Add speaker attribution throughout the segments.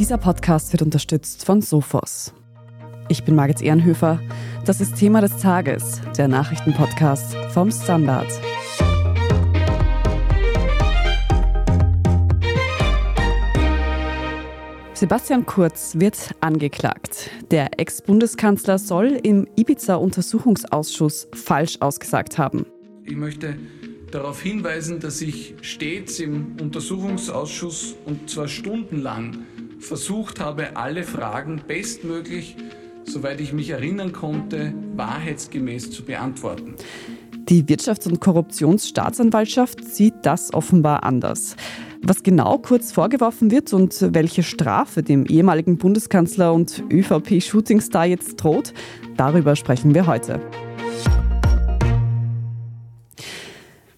Speaker 1: Dieser Podcast wird unterstützt von Sophos. Ich bin Margit Ehrenhöfer. Das ist Thema des Tages, der Nachrichtenpodcast vom Standard. Sebastian Kurz wird angeklagt. Der Ex-Bundeskanzler soll im Ibiza-Untersuchungsausschuss falsch ausgesagt haben.
Speaker 2: Ich möchte darauf hinweisen, dass ich stets im Untersuchungsausschuss und zwar stundenlang versucht habe, alle Fragen bestmöglich, soweit ich mich erinnern konnte, wahrheitsgemäß zu beantworten.
Speaker 1: Die Wirtschafts- und Korruptionsstaatsanwaltschaft sieht das offenbar anders. Was genau kurz vorgeworfen wird und welche Strafe dem ehemaligen Bundeskanzler und ÖVP-Shootingstar jetzt droht, darüber sprechen wir heute.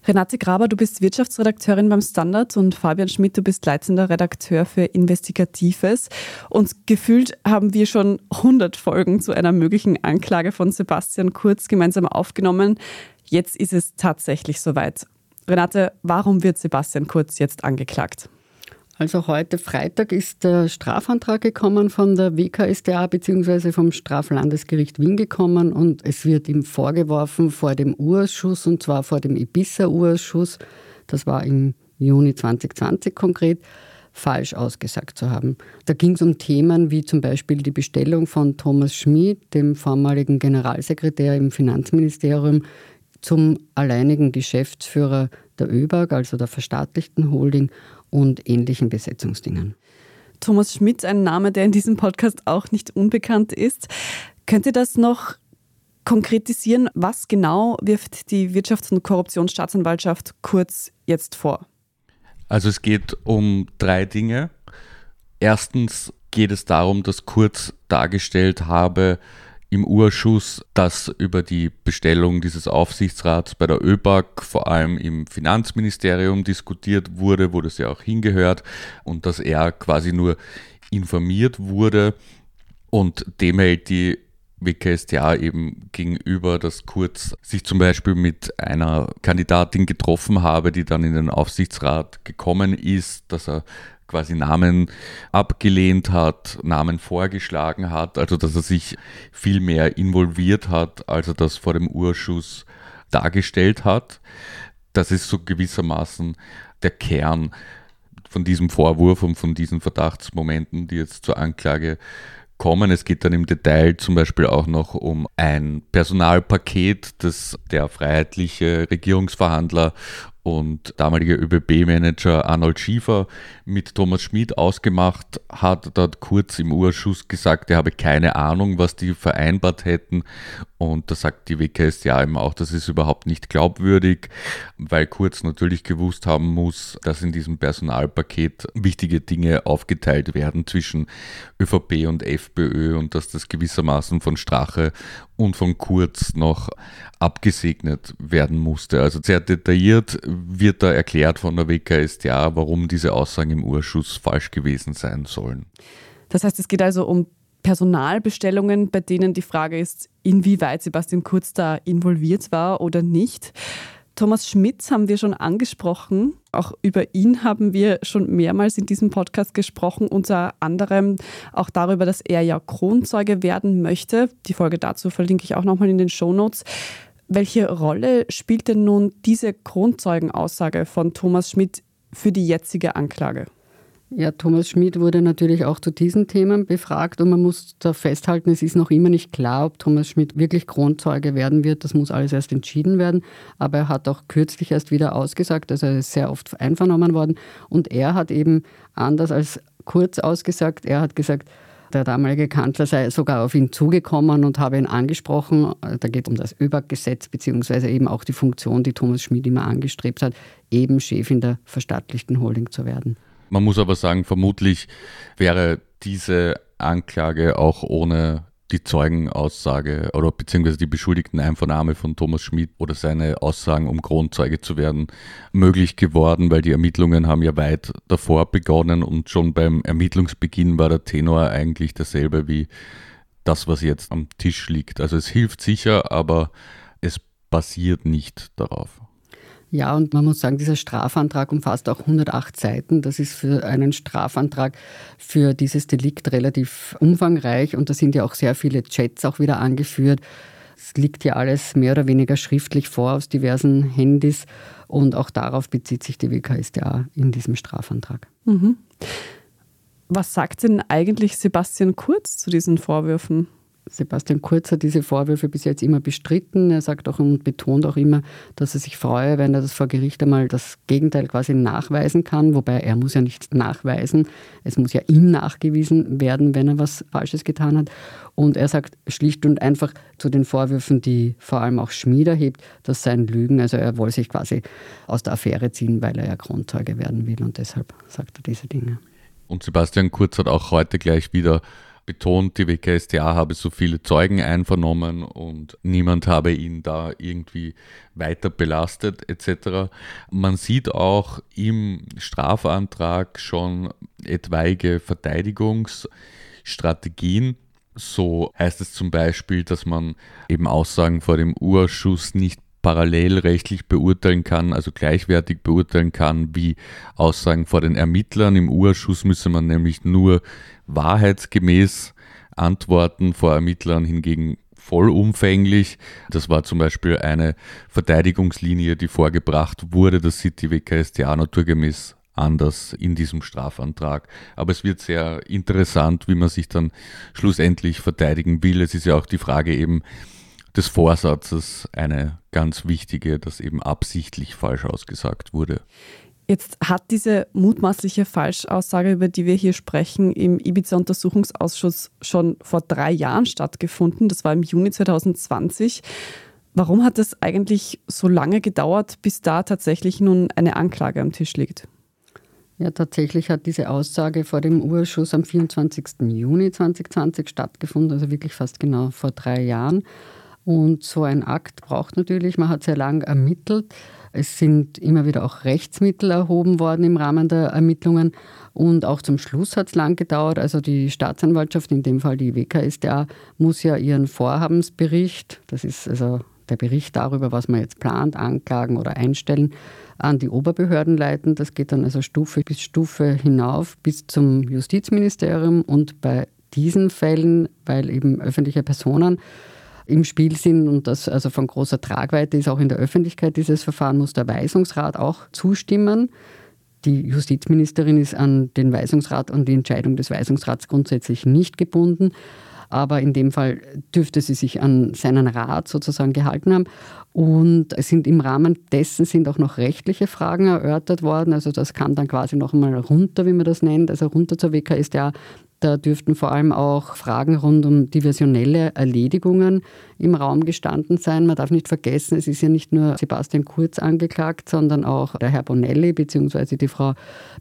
Speaker 1: Renate Graber, du bist Wirtschaftsredakteurin beim Standard und Fabian Schmidt, du bist leitender Redakteur für Investigatives. Und gefühlt haben wir schon 100 Folgen zu einer möglichen Anklage von Sebastian Kurz gemeinsam aufgenommen. Jetzt ist es tatsächlich soweit. Renate, warum wird Sebastian Kurz jetzt angeklagt?
Speaker 3: Also heute Freitag ist der Strafantrag gekommen von der WKSDA bzw. vom Straflandesgericht Wien gekommen und es wird ihm vorgeworfen vor dem Urausschuss und zwar vor dem Ibiza-Urausschuss, das war im Juni 2020 konkret, falsch ausgesagt zu haben. Da ging es um Themen wie zum Beispiel die Bestellung von Thomas Schmid, dem vormaligen Generalsekretär im Finanzministerium, zum alleinigen Geschäftsführer der ÖBAG, also der verstaatlichten Holding und ähnlichen Besetzungsdingen.
Speaker 1: Thomas Schmidt, ein Name, der in diesem Podcast auch nicht unbekannt ist. Könnt ihr das noch konkretisieren? Was genau wirft die Wirtschafts- und Korruptionsstaatsanwaltschaft kurz jetzt vor?
Speaker 4: Also es geht um drei Dinge. Erstens geht es darum, dass Kurz dargestellt habe, im Urschuss, dass über die Bestellung dieses Aufsichtsrats bei der ÖBAG vor allem im Finanzministerium diskutiert wurde, wo das ja auch hingehört und dass er quasi nur informiert wurde. Und dem hält die WKStA eben gegenüber, dass Kurz sich zum Beispiel mit einer Kandidatin getroffen habe, die dann in den Aufsichtsrat gekommen ist, dass er quasi Namen abgelehnt hat, Namen vorgeschlagen hat, also dass er sich viel mehr involviert hat, als er das vor dem Urschuss dargestellt hat. Das ist so gewissermaßen der Kern von diesem Vorwurf und von diesen Verdachtsmomenten, die jetzt zur Anklage kommen. Es geht dann im Detail zum Beispiel auch noch um ein Personalpaket, das der freiheitliche Regierungsverhandler und damaliger ÖBB-Manager Arnold Schiefer mit Thomas Schmid ausgemacht hat. Hat Kurz im Urschuss gesagt, er habe keine Ahnung, was die vereinbart hätten. Und da sagt die WKS ja eben auch, das ist überhaupt nicht glaubwürdig, weil Kurz natürlich gewusst haben muss, dass in diesem Personalpaket wichtige Dinge aufgeteilt werden zwischen ÖVP und FPÖ und dass das gewissermaßen von Strache und von Kurz noch abgesegnet werden musste. Also sehr detailliert wird da erklärt von der WKStA, warum diese Aussagen im Urschuss falsch gewesen sein sollen.
Speaker 1: Das heißt, es geht also um Personalbestellungen, bei denen die Frage ist, inwieweit Sebastian Kurz da involviert war oder nicht. Thomas Schmitz haben wir schon angesprochen. Auch über ihn haben wir schon mehrmals in diesem Podcast gesprochen, unter anderem auch darüber, dass er ja Kronzeuge werden möchte. Die Folge dazu verlinke ich auch nochmal in den Shownotes. Welche Rolle spielt denn nun diese Kronzeugenaussage von Thomas Schmidt für die jetzige Anklage?
Speaker 3: Ja, Thomas Schmid wurde natürlich auch zu diesen Themen befragt und man muss da festhalten, es ist noch immer nicht klar, ob Thomas Schmid wirklich Kronzeuge werden wird. Das muss alles erst entschieden werden. Aber er hat auch kürzlich erst wieder ausgesagt, also er ist sehr oft einvernommen worden. Und er hat eben anders als Kurz ausgesagt, er hat gesagt, der damalige Kanzler sei sogar auf ihn zugekommen und habe ihn angesprochen. Da geht es um das ÖBAG-Gesetz beziehungsweise eben auch die Funktion, die Thomas Schmid immer angestrebt hat, eben Chef in der verstaatlichten Holding zu werden.
Speaker 4: Man muss aber sagen, vermutlich wäre diese Anklage auch ohne die Zeugenaussage oder beziehungsweise die beschuldigten Einvernahme von Thomas Schmidt oder seine Aussagen, um Kronzeuge zu werden, möglich geworden, weil die Ermittlungen haben ja weit davor begonnen und schon beim Ermittlungsbeginn war der Tenor eigentlich derselbe wie das, was jetzt am Tisch liegt. Also es hilft sicher, aber es basiert nicht darauf.
Speaker 3: Ja, und man muss sagen, dieser Strafantrag umfasst auch 108 Seiten. Das ist für einen Strafantrag für dieses Delikt relativ umfangreich und da sind ja auch sehr viele Chats auch wieder angeführt. Es liegt ja alles mehr oder weniger schriftlich vor aus diversen Handys und auch darauf bezieht sich die WKStA in diesem Strafantrag. Mhm.
Speaker 1: Was sagt denn eigentlich Sebastian Kurz zu diesen Vorwürfen?
Speaker 3: Sebastian Kurz hat diese Vorwürfe bis jetzt immer bestritten. Er sagt auch und betont auch immer, dass er sich freue, wenn er das vor Gericht einmal das Gegenteil quasi nachweisen kann. Wobei er muss ja nicht nachweisen. Es muss ja ihm nachgewiesen werden, wenn er was Falsches getan hat. Und er sagt schlicht und einfach zu den Vorwürfen, die vor allem auch Schmied erhebt, das seien Lügen. Also er wolle sich quasi aus der Affäre ziehen, weil er ja Kronzeuge werden will. Und deshalb sagt er diese Dinge.
Speaker 4: Und Sebastian Kurz hat auch heute gleich wieder betont, die WKStA habe so viele Zeugen einvernommen und niemand habe ihn da irgendwie weiter belastet etc. Man sieht auch im Strafantrag schon etwaige Verteidigungsstrategien. So heißt es zum Beispiel, dass man eben Aussagen vor dem Urschuss nicht parallel rechtlich beurteilen kann, also gleichwertig beurteilen kann wie Aussagen vor den Ermittlern. Im Urschuss müsse man nämlich nur wahrheitsgemäß antworten, vor Ermittlern hingegen vollumfänglich. Das war zum Beispiel eine Verteidigungslinie, die vorgebracht wurde. Das sieht die WKStA naturgemäß anders in diesem Strafantrag. Aber es wird sehr interessant, wie man sich dann schlussendlich verteidigen will. Es ist ja auch die Frage eben, des Vorsatzes eine ganz wichtige, dass eben absichtlich falsch ausgesagt wurde.
Speaker 1: Jetzt hat diese mutmaßliche Falschaussage, über die wir hier sprechen, im Ibiza-Untersuchungsausschuss schon vor drei Jahren stattgefunden. Das war im Juni 2020. Warum hat es eigentlich so lange gedauert, bis da tatsächlich nun eine Anklage am Tisch liegt?
Speaker 3: Ja, tatsächlich hat diese Aussage vor dem Urschuss am 24. Juni 2020 stattgefunden, also wirklich fast genau vor drei Jahren. Und so ein Akt braucht natürlich, man hat sehr lang ermittelt. Es sind immer wieder auch Rechtsmittel erhoben worden im Rahmen der Ermittlungen. Und auch zum Schluss hat es lang gedauert. Also die Staatsanwaltschaft, in dem Fall die WKStA, muss ja ihren Vorhabensbericht, das ist also der Bericht darüber, was man jetzt plant, anklagen oder einstellen, an die Oberbehörden leiten. Das geht dann also Stufe bis Stufe hinauf bis zum Justizministerium. Und bei diesen Fällen, weil eben öffentliche Personen im Spiel sind und das also von großer Tragweite ist auch in der Öffentlichkeit dieses Verfahren, muss der Weisungsrat auch zustimmen. Die Justizministerin ist an den Weisungsrat und die Entscheidung des Weisungsrats grundsätzlich nicht gebunden. Aber in dem Fall dürfte sie sich an seinen Rat sozusagen gehalten haben. Und es sind im Rahmen dessen sind auch noch rechtliche Fragen erörtert worden. Also das kam dann quasi noch einmal runter, wie man das nennt, also runter zur WKStA. Da dürften vor allem auch Fragen rund um diversionelle Erledigungen im Raum gestanden sein. Man darf nicht vergessen, es ist ja nicht nur Sebastian Kurz angeklagt, sondern auch der Herr Bonelli bzw. die Frau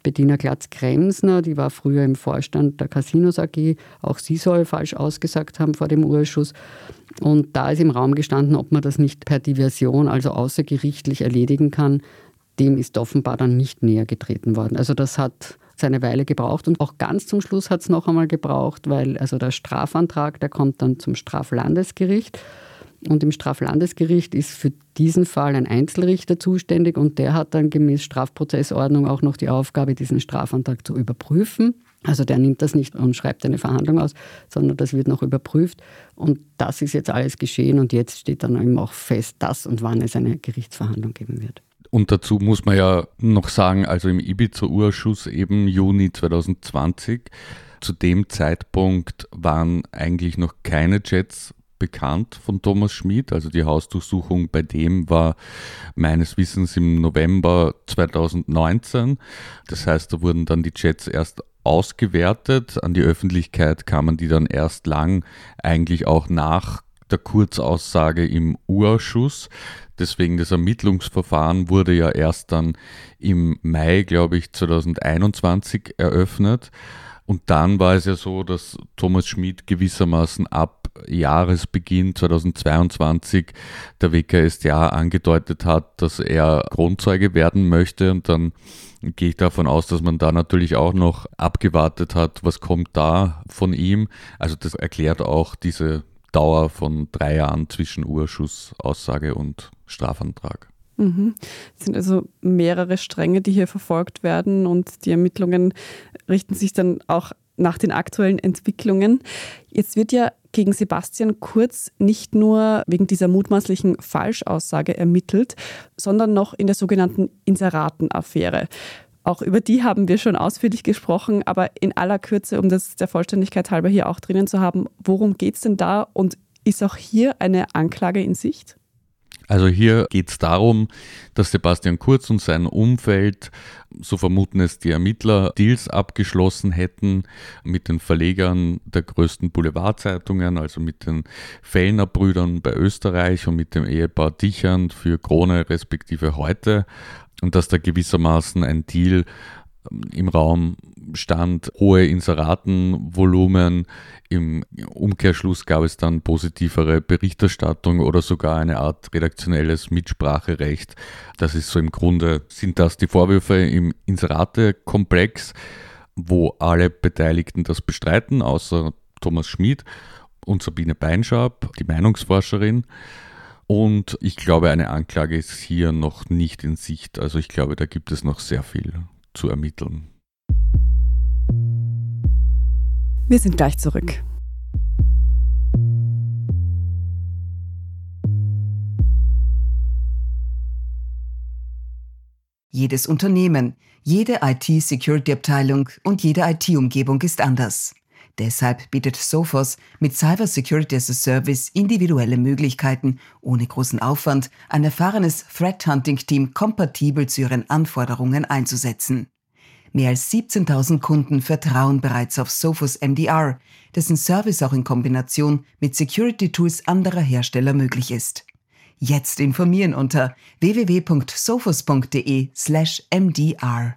Speaker 3: Bettina Glatz-Kremsner, die war früher im Vorstand der Casinos AG. Auch sie soll falsch ausgesagt haben vor dem Urschuss. Und da ist im Raum gestanden, ob man das nicht per Diversion, also außergerichtlich erledigen kann. Dem ist offenbar dann nicht näher getreten worden. Also das hat seine Weile gebraucht und auch ganz zum Schluss hat es noch einmal gebraucht, weil also der Strafantrag, der kommt dann zum Straflandesgericht. Und im Straflandesgericht ist für diesen Fall ein Einzelrichter zuständig und der hat dann gemäß Strafprozessordnung auch noch die Aufgabe, diesen Strafantrag zu überprüfen. Also der nimmt das nicht und schreibt eine Verhandlung aus, sondern das wird noch überprüft. Und das ist jetzt alles geschehen und jetzt steht dann eben auch fest, dass und wann es eine Gerichtsverhandlung geben wird.
Speaker 4: Und dazu muss man ja noch sagen, also im Ibiza-Urschuss eben Juni 2020, zu dem Zeitpunkt waren eigentlich noch keine Jets bekannt von Thomas Schmid. Also die Hausdurchsuchung bei dem war meines Wissens im November 2019. Das heißt, da wurden dann die Jets erst ausgewertet. An die Öffentlichkeit kamen die dann erst lang, eigentlich auch nach der Kurzaussage im Urschuss. Deswegen das Ermittlungsverfahren wurde ja erst dann im Mai, glaube ich, 2021 eröffnet. Und dann war es ja so, dass Thomas Schmid gewissermaßen ab Jahresbeginn 2022 der WKStA angedeutet hat, dass er Grundzeuge werden möchte. Und dann gehe ich davon aus, dass man da natürlich auch noch abgewartet hat, was kommt da von ihm. Also das erklärt auch diese Dauer von drei Jahren zwischen Urschussaussage und Strafantrag.
Speaker 1: Mhm. Es sind also mehrere Stränge, die hier verfolgt werden und die Ermittlungen richten sich dann auch nach den aktuellen Entwicklungen. Jetzt wird ja gegen Sebastian Kurz nicht nur wegen dieser mutmaßlichen Falschaussage ermittelt, sondern noch in der sogenannten Inseraten-Affäre. Auch über die haben wir schon ausführlich gesprochen, aber in aller Kürze, um das der Vollständigkeit halber hier auch drinnen zu haben, worum geht es denn da und ist auch hier eine Anklage in Sicht?
Speaker 4: Also hier geht es darum, dass Sebastian Kurz und sein Umfeld, so vermuten es die Ermittler, Deals abgeschlossen hätten mit den Verlegern der größten Boulevardzeitungen, also mit den Fellner Brüdern bei Österreich und mit dem Ehepaar Dichand für Krone respektive heute. Und dass da gewissermaßen ein Deal im Raum stand hohe Inseratenvolumen. Im Umkehrschluss gab es dann positivere Berichterstattung oder sogar eine Art redaktionelles Mitspracherecht. Das ist so im Grunde, sind das die Vorwürfe im Inserate-Komplex, wo alle Beteiligten das bestreiten, außer Thomas Schmid und Sabine Beinschab, die Meinungsforscherin. Und ich glaube, eine Anklage ist hier noch nicht in Sicht. Also ich glaube, da gibt es noch sehr viel zu ermitteln.
Speaker 1: Wir sind gleich zurück.
Speaker 5: Jedes Unternehmen, jede IT-Security-Abteilung und jede IT-Umgebung ist anders. Deshalb bietet Sophos mit Cyber Security as a Service individuelle Möglichkeiten, ohne großen Aufwand ein erfahrenes Threat Hunting Team kompatibel zu ihren Anforderungen einzusetzen. Mehr als 17.000 Kunden vertrauen bereits auf Sophos MDR, dessen Service auch in Kombination mit Security Tools anderer Hersteller möglich ist. Jetzt informieren unter www.sophos.de/mdr.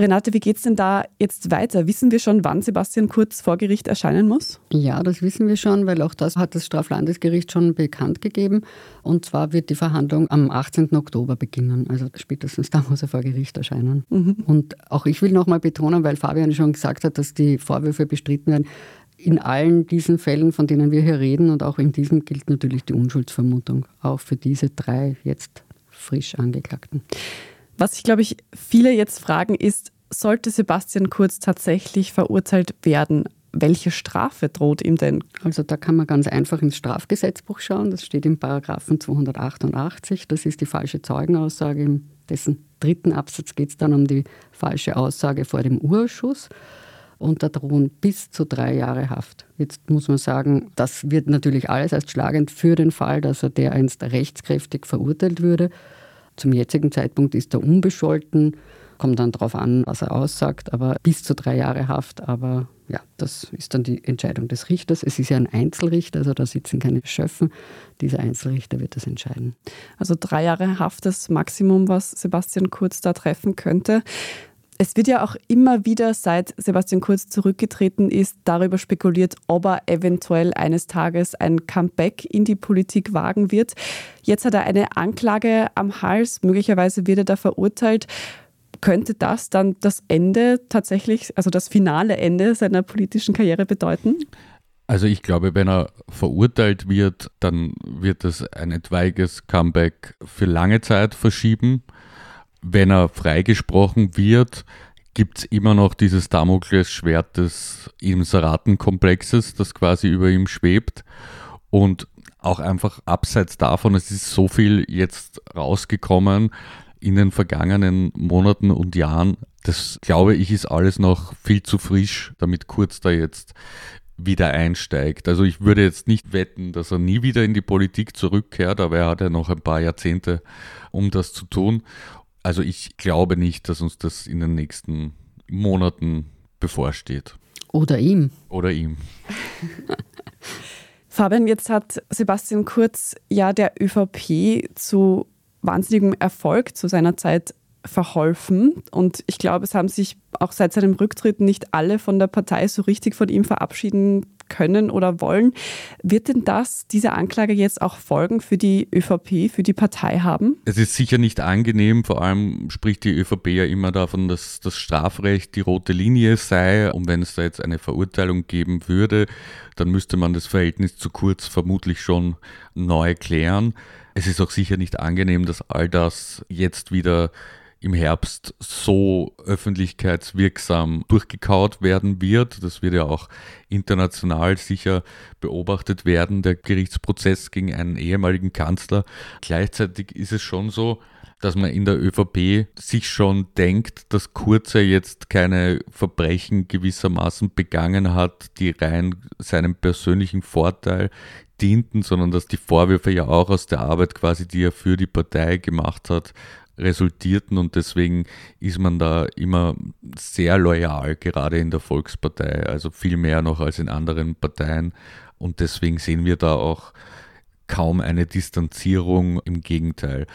Speaker 1: Renate, wie geht es denn da jetzt weiter? Wissen wir schon, wann Sebastian Kurz vor Gericht erscheinen muss?
Speaker 3: Ja, das wissen wir schon, weil auch das hat das Straflandesgericht schon bekannt gegeben. Und zwar wird die Verhandlung am 18. Oktober beginnen. Also spätestens da muss er vor Gericht erscheinen. Mhm. Und auch ich will nochmal betonen, weil Fabian schon gesagt hat, dass die Vorwürfe bestritten werden. In allen diesen Fällen, von denen wir hier reden und auch in diesem gilt natürlich die Unschuldsvermutung, auch für diese drei jetzt frisch Angeklagten.
Speaker 1: Was ich glaube ich viele jetzt fragen ist, sollte Sebastian Kurz tatsächlich verurteilt werden, welche Strafe droht ihm denn?
Speaker 3: Also da kann man ganz einfach ins Strafgesetzbuch schauen. Das steht im Paragraphen 288. Das ist die falsche Zeugenaussage. In dessen dritten Absatz geht es dann um die falsche Aussage vor dem Urschuss. Und da drohen bis zu drei Jahre Haft. Jetzt muss man sagen, das wird natürlich alles als schlagend für den Fall, dass er dereinst rechtskräftig verurteilt würde. Zum jetzigen Zeitpunkt ist er unbescholten, kommt dann darauf an, was er aussagt, aber bis zu drei Jahre Haft. Aber ja, das ist dann die Entscheidung des Richters. Es ist ja ein Einzelrichter, also da sitzen keine Schöffen. Dieser Einzelrichter wird das entscheiden.
Speaker 1: Also drei Jahre Haft, das Maximum, was Sebastian Kurz da treffen könnte. Es wird ja auch immer wieder, seit Sebastian Kurz zurückgetreten ist, darüber spekuliert, ob er eventuell eines Tages ein Comeback in die Politik wagen wird. Jetzt hat er eine Anklage am Hals, möglicherweise wird er da verurteilt. Könnte das dann das Ende tatsächlich, also das finale Ende seiner politischen Karriere bedeuten?
Speaker 4: Also ich glaube, wenn er verurteilt wird, dann wird es ein etwaiges Comeback für lange Zeit verschieben wenn er freigesprochen wird, gibt es immer noch dieses Damoklesschwert des Inseratenkomplexes, das quasi über ihm schwebt. Und auch einfach abseits davon, es ist so viel jetzt rausgekommen in den vergangenen Monaten und Jahren. Das glaube ich ist alles noch viel zu frisch, damit Kurz da jetzt wieder einsteigt. Also ich würde jetzt nicht wetten, dass er nie wieder in die Politik zurückkehrt, aber er hat ja noch ein paar Jahrzehnte, um das zu tun. Also ich glaube nicht, dass uns das in den nächsten Monaten bevorsteht.
Speaker 3: Oder ihm.
Speaker 4: Oder ihm.
Speaker 1: Fabian, jetzt hat Sebastian Kurz ja der ÖVP zu wahnsinnigem Erfolg zu seiner Zeit verholfen. Und ich glaube, es haben sich auch seit seinem Rücktritt nicht alle von der Partei so richtig von ihm verabschieden können oder wollen. Wird denn das, diese Anklage jetzt auch Folgen für die ÖVP, für die Partei haben?
Speaker 4: Es ist sicher nicht angenehm, vor allem spricht die ÖVP ja immer davon, dass das Strafrecht die rote Linie sei. Und wenn es da jetzt eine Verurteilung geben würde, dann müsste man das Verhältnis zu Kurz vermutlich schon neu klären. Es ist auch sicher nicht angenehm, dass all das jetzt wieder im Herbst so öffentlichkeitswirksam durchgekaut werden wird. Das wird ja auch international sicher beobachtet werden, der Gerichtsprozess gegen einen ehemaligen Kanzler. Gleichzeitig ist es schon so, dass man in der ÖVP sich schon denkt, dass Kurze jetzt keine Verbrechen gewissermaßen begangen hat, die rein seinem persönlichen Vorteil dienten, sondern dass die Vorwürfe ja auch aus der Arbeit quasi, die er für die Partei gemacht hat, resultierten und deswegen ist man da immer sehr loyal, gerade in der Volkspartei, also viel mehr noch als in anderen Parteien und deswegen sehen wir da auch kaum eine Distanzierung, im Gegenteil.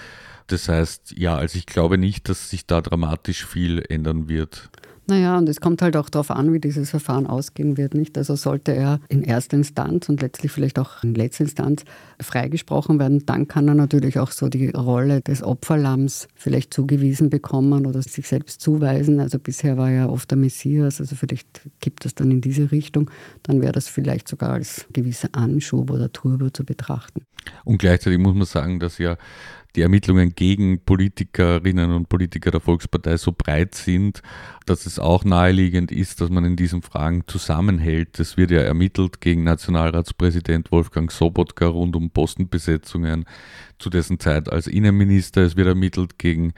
Speaker 4: Das heißt, ja, also ich glaube nicht, dass sich da dramatisch viel ändern wird.
Speaker 3: Naja, und es kommt halt auch darauf an, wie dieses Verfahren ausgehen wird. Nicht? Also sollte er in erster Instanz und letztlich vielleicht auch in letzter Instanz freigesprochen werden, dann kann er natürlich auch so die Rolle des Opferlamms vielleicht zugewiesen bekommen oder sich selbst zuweisen. Also bisher war er oft der Messias, also vielleicht gibt es dann in diese Richtung. Dann wäre das vielleicht sogar als gewisser Anschub oder Turbo zu betrachten.
Speaker 4: Und gleichzeitig muss man sagen, dass ja die Ermittlungen gegen Politikerinnen und Politiker der Volkspartei so breit sind, dass es auch naheliegend ist, dass man in diesen Fragen zusammenhält. Es wird ja ermittelt gegen Nationalratspräsident Wolfgang Sobotka rund um Postenbesetzungen zu dessen Zeit als Innenminister. Es wird ermittelt gegen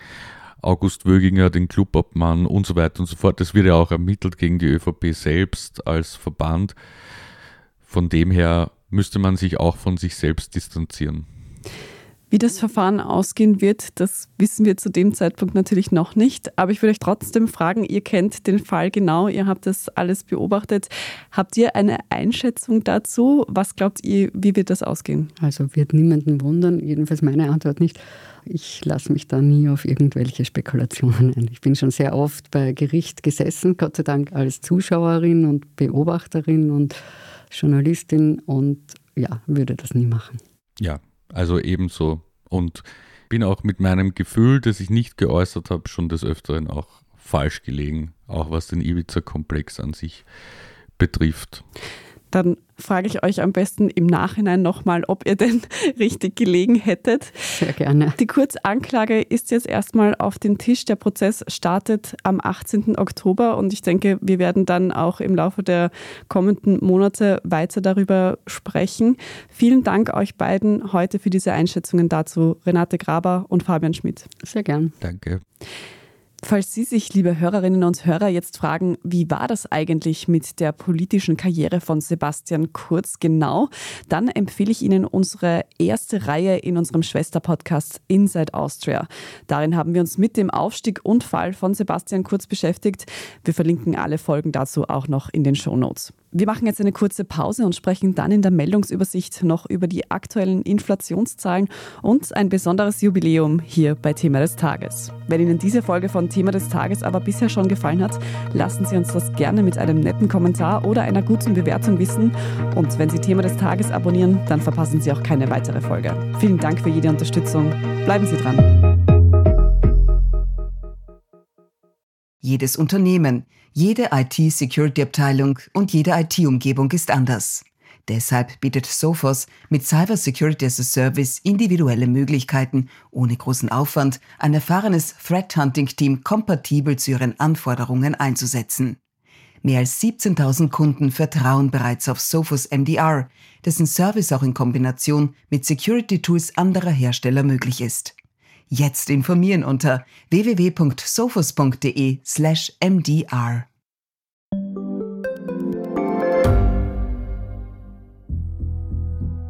Speaker 4: August Wöginger, den Clubobmann und so weiter und so fort. Es wird ja auch ermittelt gegen die ÖVP selbst als Verband. Von dem her müsste man sich auch von sich selbst distanzieren.
Speaker 1: Wie das Verfahren ausgehen wird, das wissen wir zu dem Zeitpunkt natürlich noch nicht. Aber ich würde euch trotzdem fragen, ihr kennt den Fall genau, ihr habt das alles beobachtet. Habt ihr eine Einschätzung dazu? Was glaubt ihr, wie wird das ausgehen?
Speaker 3: Also wird niemanden wundern, jedenfalls meine Antwort nicht. Ich lasse mich da nie auf irgendwelche Spekulationen ein. Ich bin schon sehr oft bei Gericht gesessen, Gott sei Dank als Zuschauerin und Beobachterin und Journalistin und ja, würde das nie machen.
Speaker 4: Ja, also ebenso. Und bin auch mit meinem Gefühl, das ich nicht geäußert habe, schon des Öfteren auch falsch gelegen, auch was den Ibiza-Komplex an sich betrifft
Speaker 1: dann frage ich euch am besten im Nachhinein nochmal, ob ihr denn richtig gelegen hättet.
Speaker 3: Sehr gerne.
Speaker 1: Die Kurzanklage ist jetzt erstmal auf den Tisch. Der Prozess startet am 18. Oktober und ich denke, wir werden dann auch im Laufe der kommenden Monate weiter darüber sprechen. Vielen Dank euch beiden heute für diese Einschätzungen dazu, Renate Graber und Fabian Schmidt.
Speaker 3: Sehr gern.
Speaker 4: Danke.
Speaker 1: Falls Sie sich, liebe Hörerinnen und Hörer, jetzt fragen, wie war das eigentlich mit der politischen Karriere von Sebastian Kurz genau, dann empfehle ich Ihnen unsere erste Reihe in unserem Schwesterpodcast Inside Austria. Darin haben wir uns mit dem Aufstieg und Fall von Sebastian Kurz beschäftigt. Wir verlinken alle Folgen dazu auch noch in den Show Notes. Wir machen jetzt eine kurze Pause und sprechen dann in der Meldungsübersicht noch über die aktuellen Inflationszahlen und ein besonderes Jubiläum hier bei Thema des Tages. Wenn Ihnen diese Folge von Thema des Tages aber bisher schon gefallen hat, lassen Sie uns das gerne mit einem netten Kommentar oder einer guten Bewertung wissen. Und wenn Sie Thema des Tages abonnieren, dann verpassen Sie auch keine weitere Folge. Vielen Dank für jede Unterstützung. Bleiben Sie dran.
Speaker 5: Jedes Unternehmen, jede IT-Security-Abteilung und jede IT-Umgebung ist anders. Deshalb bietet Sophos mit Cyber Security as a Service individuelle Möglichkeiten, ohne großen Aufwand ein erfahrenes Threat Hunting Team kompatibel zu ihren Anforderungen einzusetzen. Mehr als 17.000 Kunden vertrauen bereits auf Sophos MDR, dessen Service auch in Kombination mit Security Tools anderer Hersteller möglich ist. Jetzt informieren unter www.sophos.de/mdr.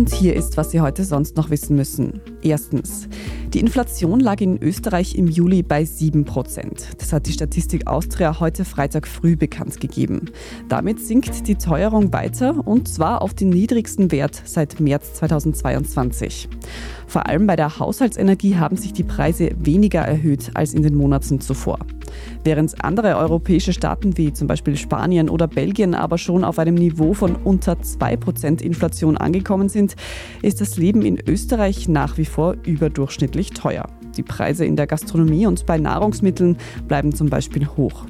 Speaker 1: Und hier ist, was Sie heute sonst noch wissen müssen. Erstens. Die Inflation lag in Österreich im Juli bei 7% Das hat die Statistik Austria heute Freitag früh bekannt gegeben. Damit sinkt die Teuerung weiter und zwar auf den niedrigsten Wert seit März 2022. Vor allem bei der Haushaltsenergie haben sich die Preise weniger erhöht als in den Monaten zuvor. Während andere europäische Staaten wie zum Beispiel Spanien oder Belgien aber schon auf einem Niveau von unter 2% Inflation angekommen sind, ist das Leben in Österreich nach wie vor überdurchschnittlich teuer. Die Preise in der Gastronomie und bei Nahrungsmitteln bleiben zum Beispiel hoch.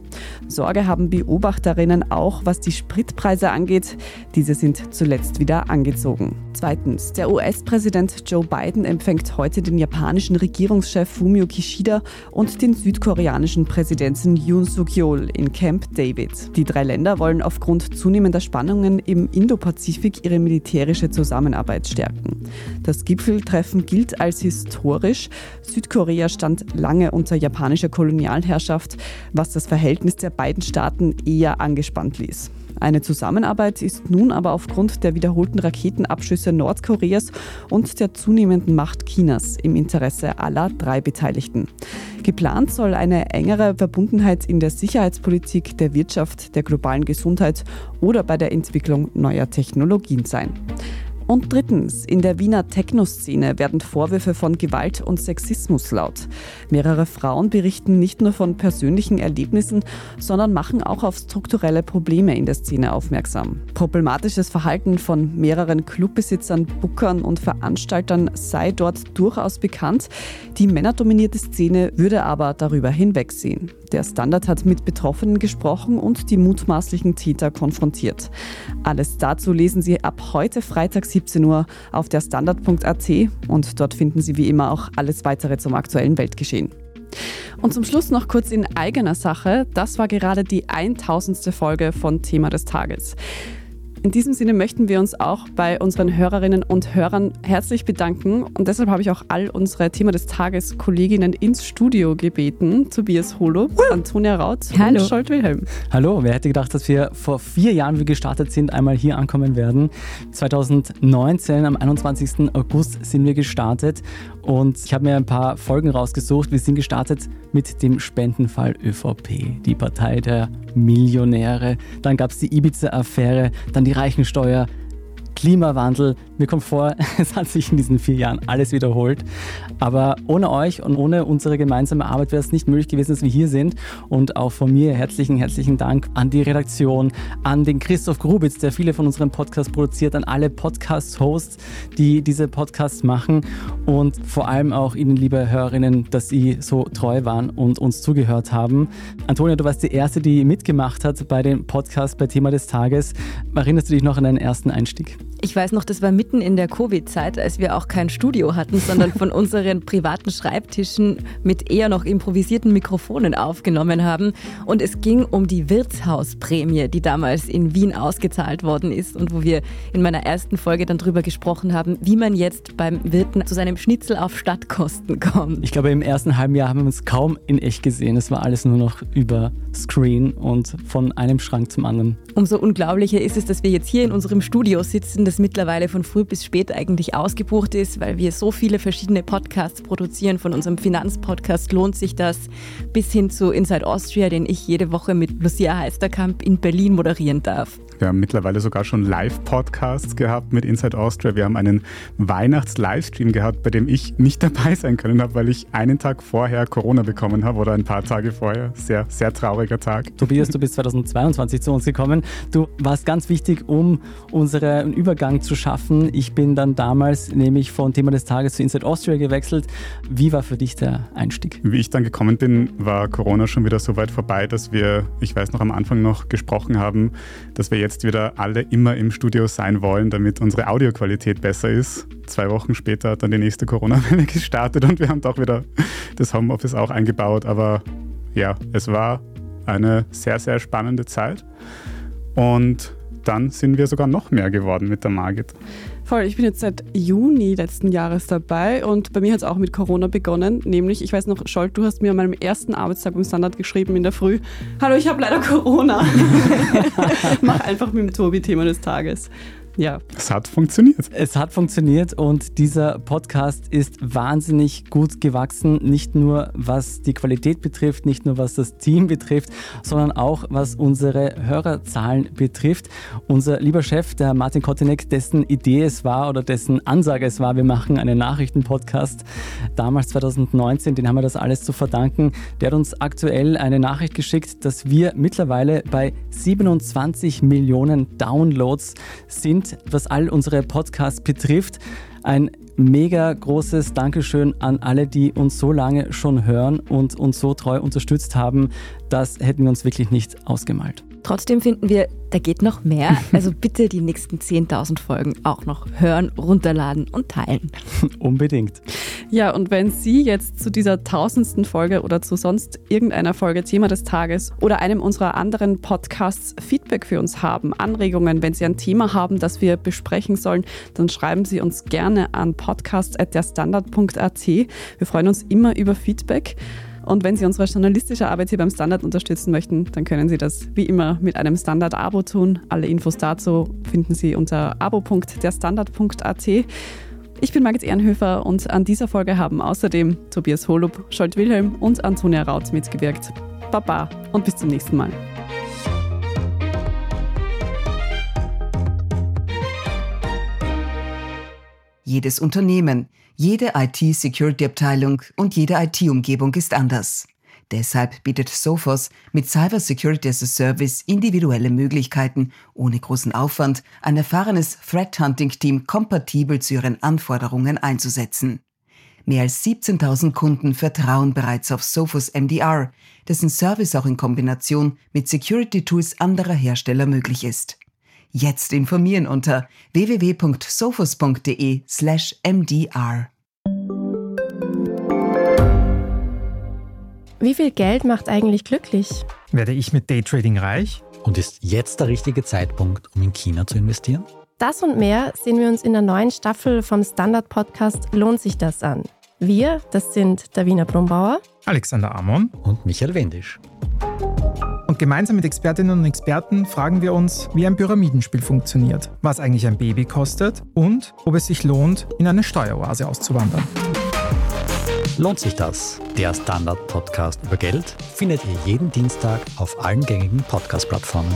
Speaker 1: Sorge haben Beobachterinnen auch, was die Spritpreise angeht. Diese sind zuletzt wieder angezogen. Zweitens, der US-Präsident Joe Biden empfängt heute den japanischen Regierungschef Fumio Kishida und den südkoreanischen Präsidenten Yoon Suk-yeol in Camp David. Die drei Länder wollen aufgrund zunehmender Spannungen im Indopazifik ihre militärische Zusammenarbeit stärken. Das Gipfeltreffen gilt als historisch. Südkorea stand lange unter japanischer Kolonialherrschaft, was das Verhältnis der beiden Staaten eher angespannt ließ. Eine Zusammenarbeit ist nun aber aufgrund der wiederholten Raketenabschüsse Nordkoreas und der zunehmenden Macht Chinas im Interesse aller drei Beteiligten. Geplant soll eine engere Verbundenheit in der Sicherheitspolitik, der Wirtschaft, der globalen Gesundheit oder bei der Entwicklung neuer Technologien sein. Und drittens, in der Wiener Techno-Szene werden Vorwürfe von Gewalt und Sexismus laut. Mehrere Frauen berichten nicht nur von persönlichen Erlebnissen, sondern machen auch auf strukturelle Probleme in der Szene aufmerksam. Problematisches Verhalten von mehreren Clubbesitzern, Bookern und Veranstaltern sei dort durchaus bekannt. Die männerdominierte Szene würde aber darüber hinwegsehen. Der Standard hat mit Betroffenen gesprochen und die mutmaßlichen Täter konfrontiert. Alles dazu lesen Sie ab heute Freitag 17 Uhr auf der Standard.at und dort finden Sie wie immer auch alles weitere zum aktuellen Weltgeschehen. Und zum Schluss noch kurz in eigener Sache. Das war gerade die 1000. Folge von Thema des Tages. In diesem Sinne möchten wir uns auch bei unseren Hörerinnen und Hörern herzlich bedanken und deshalb habe ich auch all unsere Thema des Tages Kolleginnen ins Studio gebeten. Tobias Holo, Antonia Raut
Speaker 6: Hallo.
Speaker 1: und Scholt Wilhelm.
Speaker 6: Hallo, wer hätte gedacht, dass wir vor vier Jahren, wie gestartet sind, einmal hier ankommen werden. 2019, am 21. August sind wir gestartet und ich habe mir ein paar Folgen rausgesucht. Wir sind gestartet mit dem Spendenfall ÖVP, die Partei der Millionäre. Dann gab es die Ibiza-Affäre, dann die Reichensteuer, Klimawandel. Mir kommt vor, es hat sich in diesen vier Jahren alles wiederholt. Aber ohne euch und ohne unsere gemeinsame Arbeit wäre es nicht möglich gewesen, dass wir hier sind. Und auch von mir herzlichen, herzlichen Dank an die Redaktion, an den Christoph Grubitz, der viele von unseren Podcasts produziert, an alle Podcast-Hosts, die diese Podcasts machen. Und vor allem auch Ihnen, liebe Hörerinnen, dass Sie so treu waren und uns zugehört haben. Antonia, du warst die Erste, die mitgemacht hat bei dem Podcast bei Thema des Tages. Erinnerst du dich noch an deinen ersten Einstieg?
Speaker 7: Ich weiß noch, das war mitten in der Covid-Zeit, als wir auch kein Studio hatten, sondern von unseren privaten Schreibtischen mit eher noch improvisierten Mikrofonen aufgenommen haben. Und es ging um die Wirtshausprämie, die damals in Wien ausgezahlt worden ist und wo wir in meiner ersten Folge dann drüber gesprochen haben, wie man jetzt beim Wirten zu seinem Schnitzel auf Stadtkosten kommt.
Speaker 6: Ich glaube, im ersten halben Jahr haben wir uns kaum in echt gesehen. Es war alles nur noch über Screen und von einem Schrank zum anderen.
Speaker 7: Umso unglaublicher ist es, dass wir jetzt hier in unserem Studio sitzen das mittlerweile von früh bis spät eigentlich ausgebucht ist, weil wir so viele verschiedene Podcasts produzieren. Von unserem Finanzpodcast lohnt sich das bis hin zu Inside Austria, den ich jede Woche mit Lucia Heisterkamp in Berlin moderieren darf.
Speaker 8: Wir haben mittlerweile sogar schon Live-Podcasts gehabt mit Inside Austria. Wir haben einen Weihnachts-Livestream gehabt, bei dem ich nicht dabei sein können habe, weil ich einen Tag vorher Corona bekommen habe oder ein paar Tage vorher. Sehr, sehr trauriger Tag.
Speaker 6: Tobias, du bist 2022 zu uns gekommen. Du warst ganz wichtig, um unseren Übergang zu schaffen. Ich bin dann damals nämlich von Thema des Tages zu Inside Austria gewechselt. Wie war für dich der Einstieg?
Speaker 8: Wie ich dann gekommen bin, war Corona schon wieder so weit vorbei, dass wir, ich weiß noch am Anfang noch gesprochen haben, dass wir jetzt jetzt wieder alle immer im Studio sein wollen, damit unsere Audioqualität besser ist. Zwei Wochen später hat dann die nächste Corona-Welle gestartet und wir haben doch wieder das Homeoffice auch eingebaut. Aber ja, es war eine sehr, sehr spannende Zeit. Und dann sind wir sogar noch mehr geworden mit der Margit.
Speaker 1: Voll, ich bin jetzt seit Juni letzten Jahres dabei und bei mir hat es auch mit Corona begonnen. Nämlich, ich weiß noch, Scholt, du hast mir an meinem ersten Arbeitstag beim Standard geschrieben in der Früh: Hallo, ich habe leider Corona. Mach einfach mit dem Tobi Thema des Tages. Ja.
Speaker 8: Es hat funktioniert.
Speaker 6: Es hat funktioniert und dieser Podcast ist wahnsinnig gut gewachsen. Nicht nur was die Qualität betrifft, nicht nur was das Team betrifft, sondern auch was unsere Hörerzahlen betrifft. Unser lieber Chef, der Martin Kotinek, dessen Idee es war oder dessen Ansage es war, wir machen einen Nachrichtenpodcast, damals 2019, den haben wir das alles zu verdanken. Der hat uns aktuell eine Nachricht geschickt, dass wir mittlerweile bei 27 Millionen Downloads sind was all unsere Podcasts betrifft. Ein mega großes Dankeschön an alle, die uns so lange schon hören und uns so treu unterstützt haben. Das hätten wir uns wirklich nicht ausgemalt.
Speaker 7: Trotzdem finden wir, da geht noch mehr. Also bitte die nächsten 10.000 Folgen auch noch hören, runterladen und teilen.
Speaker 6: Unbedingt.
Speaker 1: Ja, und wenn Sie jetzt zu dieser tausendsten Folge oder zu sonst irgendeiner Folge Thema des Tages oder einem unserer anderen Podcasts Feedback für uns haben, Anregungen, wenn Sie ein Thema haben, das wir besprechen sollen, dann schreiben Sie uns gerne an podcast.derstandard.at. Wir freuen uns immer über Feedback. Und wenn Sie unsere journalistische Arbeit hier beim Standard unterstützen möchten, dann können Sie das wie immer mit einem Standard-Abo tun. Alle Infos dazu finden Sie unter abo.derstandard.at. Ich bin Margit Ehrenhöfer und an dieser Folge haben außerdem Tobias Holub, Scholt Wilhelm und Antonia Rautz mitgewirkt. Baba und bis zum nächsten Mal.
Speaker 5: Jedes Unternehmen, jede IT-Security-Abteilung und jede IT-Umgebung ist anders. Deshalb bietet Sophos mit Cyber Security as a Service individuelle Möglichkeiten, ohne großen Aufwand ein erfahrenes Threat Hunting Team kompatibel zu ihren Anforderungen einzusetzen. Mehr als 17.000 Kunden vertrauen bereits auf Sophos MDR, dessen Service auch in Kombination mit Security Tools anderer Hersteller möglich ist. Jetzt informieren unter www.sophos.de/mdr.
Speaker 9: Wie viel Geld macht eigentlich glücklich?
Speaker 10: Werde ich mit Daytrading reich?
Speaker 11: Und ist jetzt der richtige Zeitpunkt, um in China zu investieren?
Speaker 9: Das und mehr sehen wir uns in der neuen Staffel vom Standard-Podcast Lohnt sich das an? Wir, das sind Davina Brumbauer,
Speaker 10: Alexander Amon
Speaker 11: und Michael Wendisch.
Speaker 10: Gemeinsam mit Expertinnen und Experten fragen wir uns, wie ein Pyramidenspiel funktioniert, was eigentlich ein Baby kostet und ob es sich lohnt, in eine Steueroase auszuwandern.
Speaker 11: Lohnt sich das? Der Standard-Podcast über Geld findet ihr jeden Dienstag auf allen gängigen Podcast-Plattformen.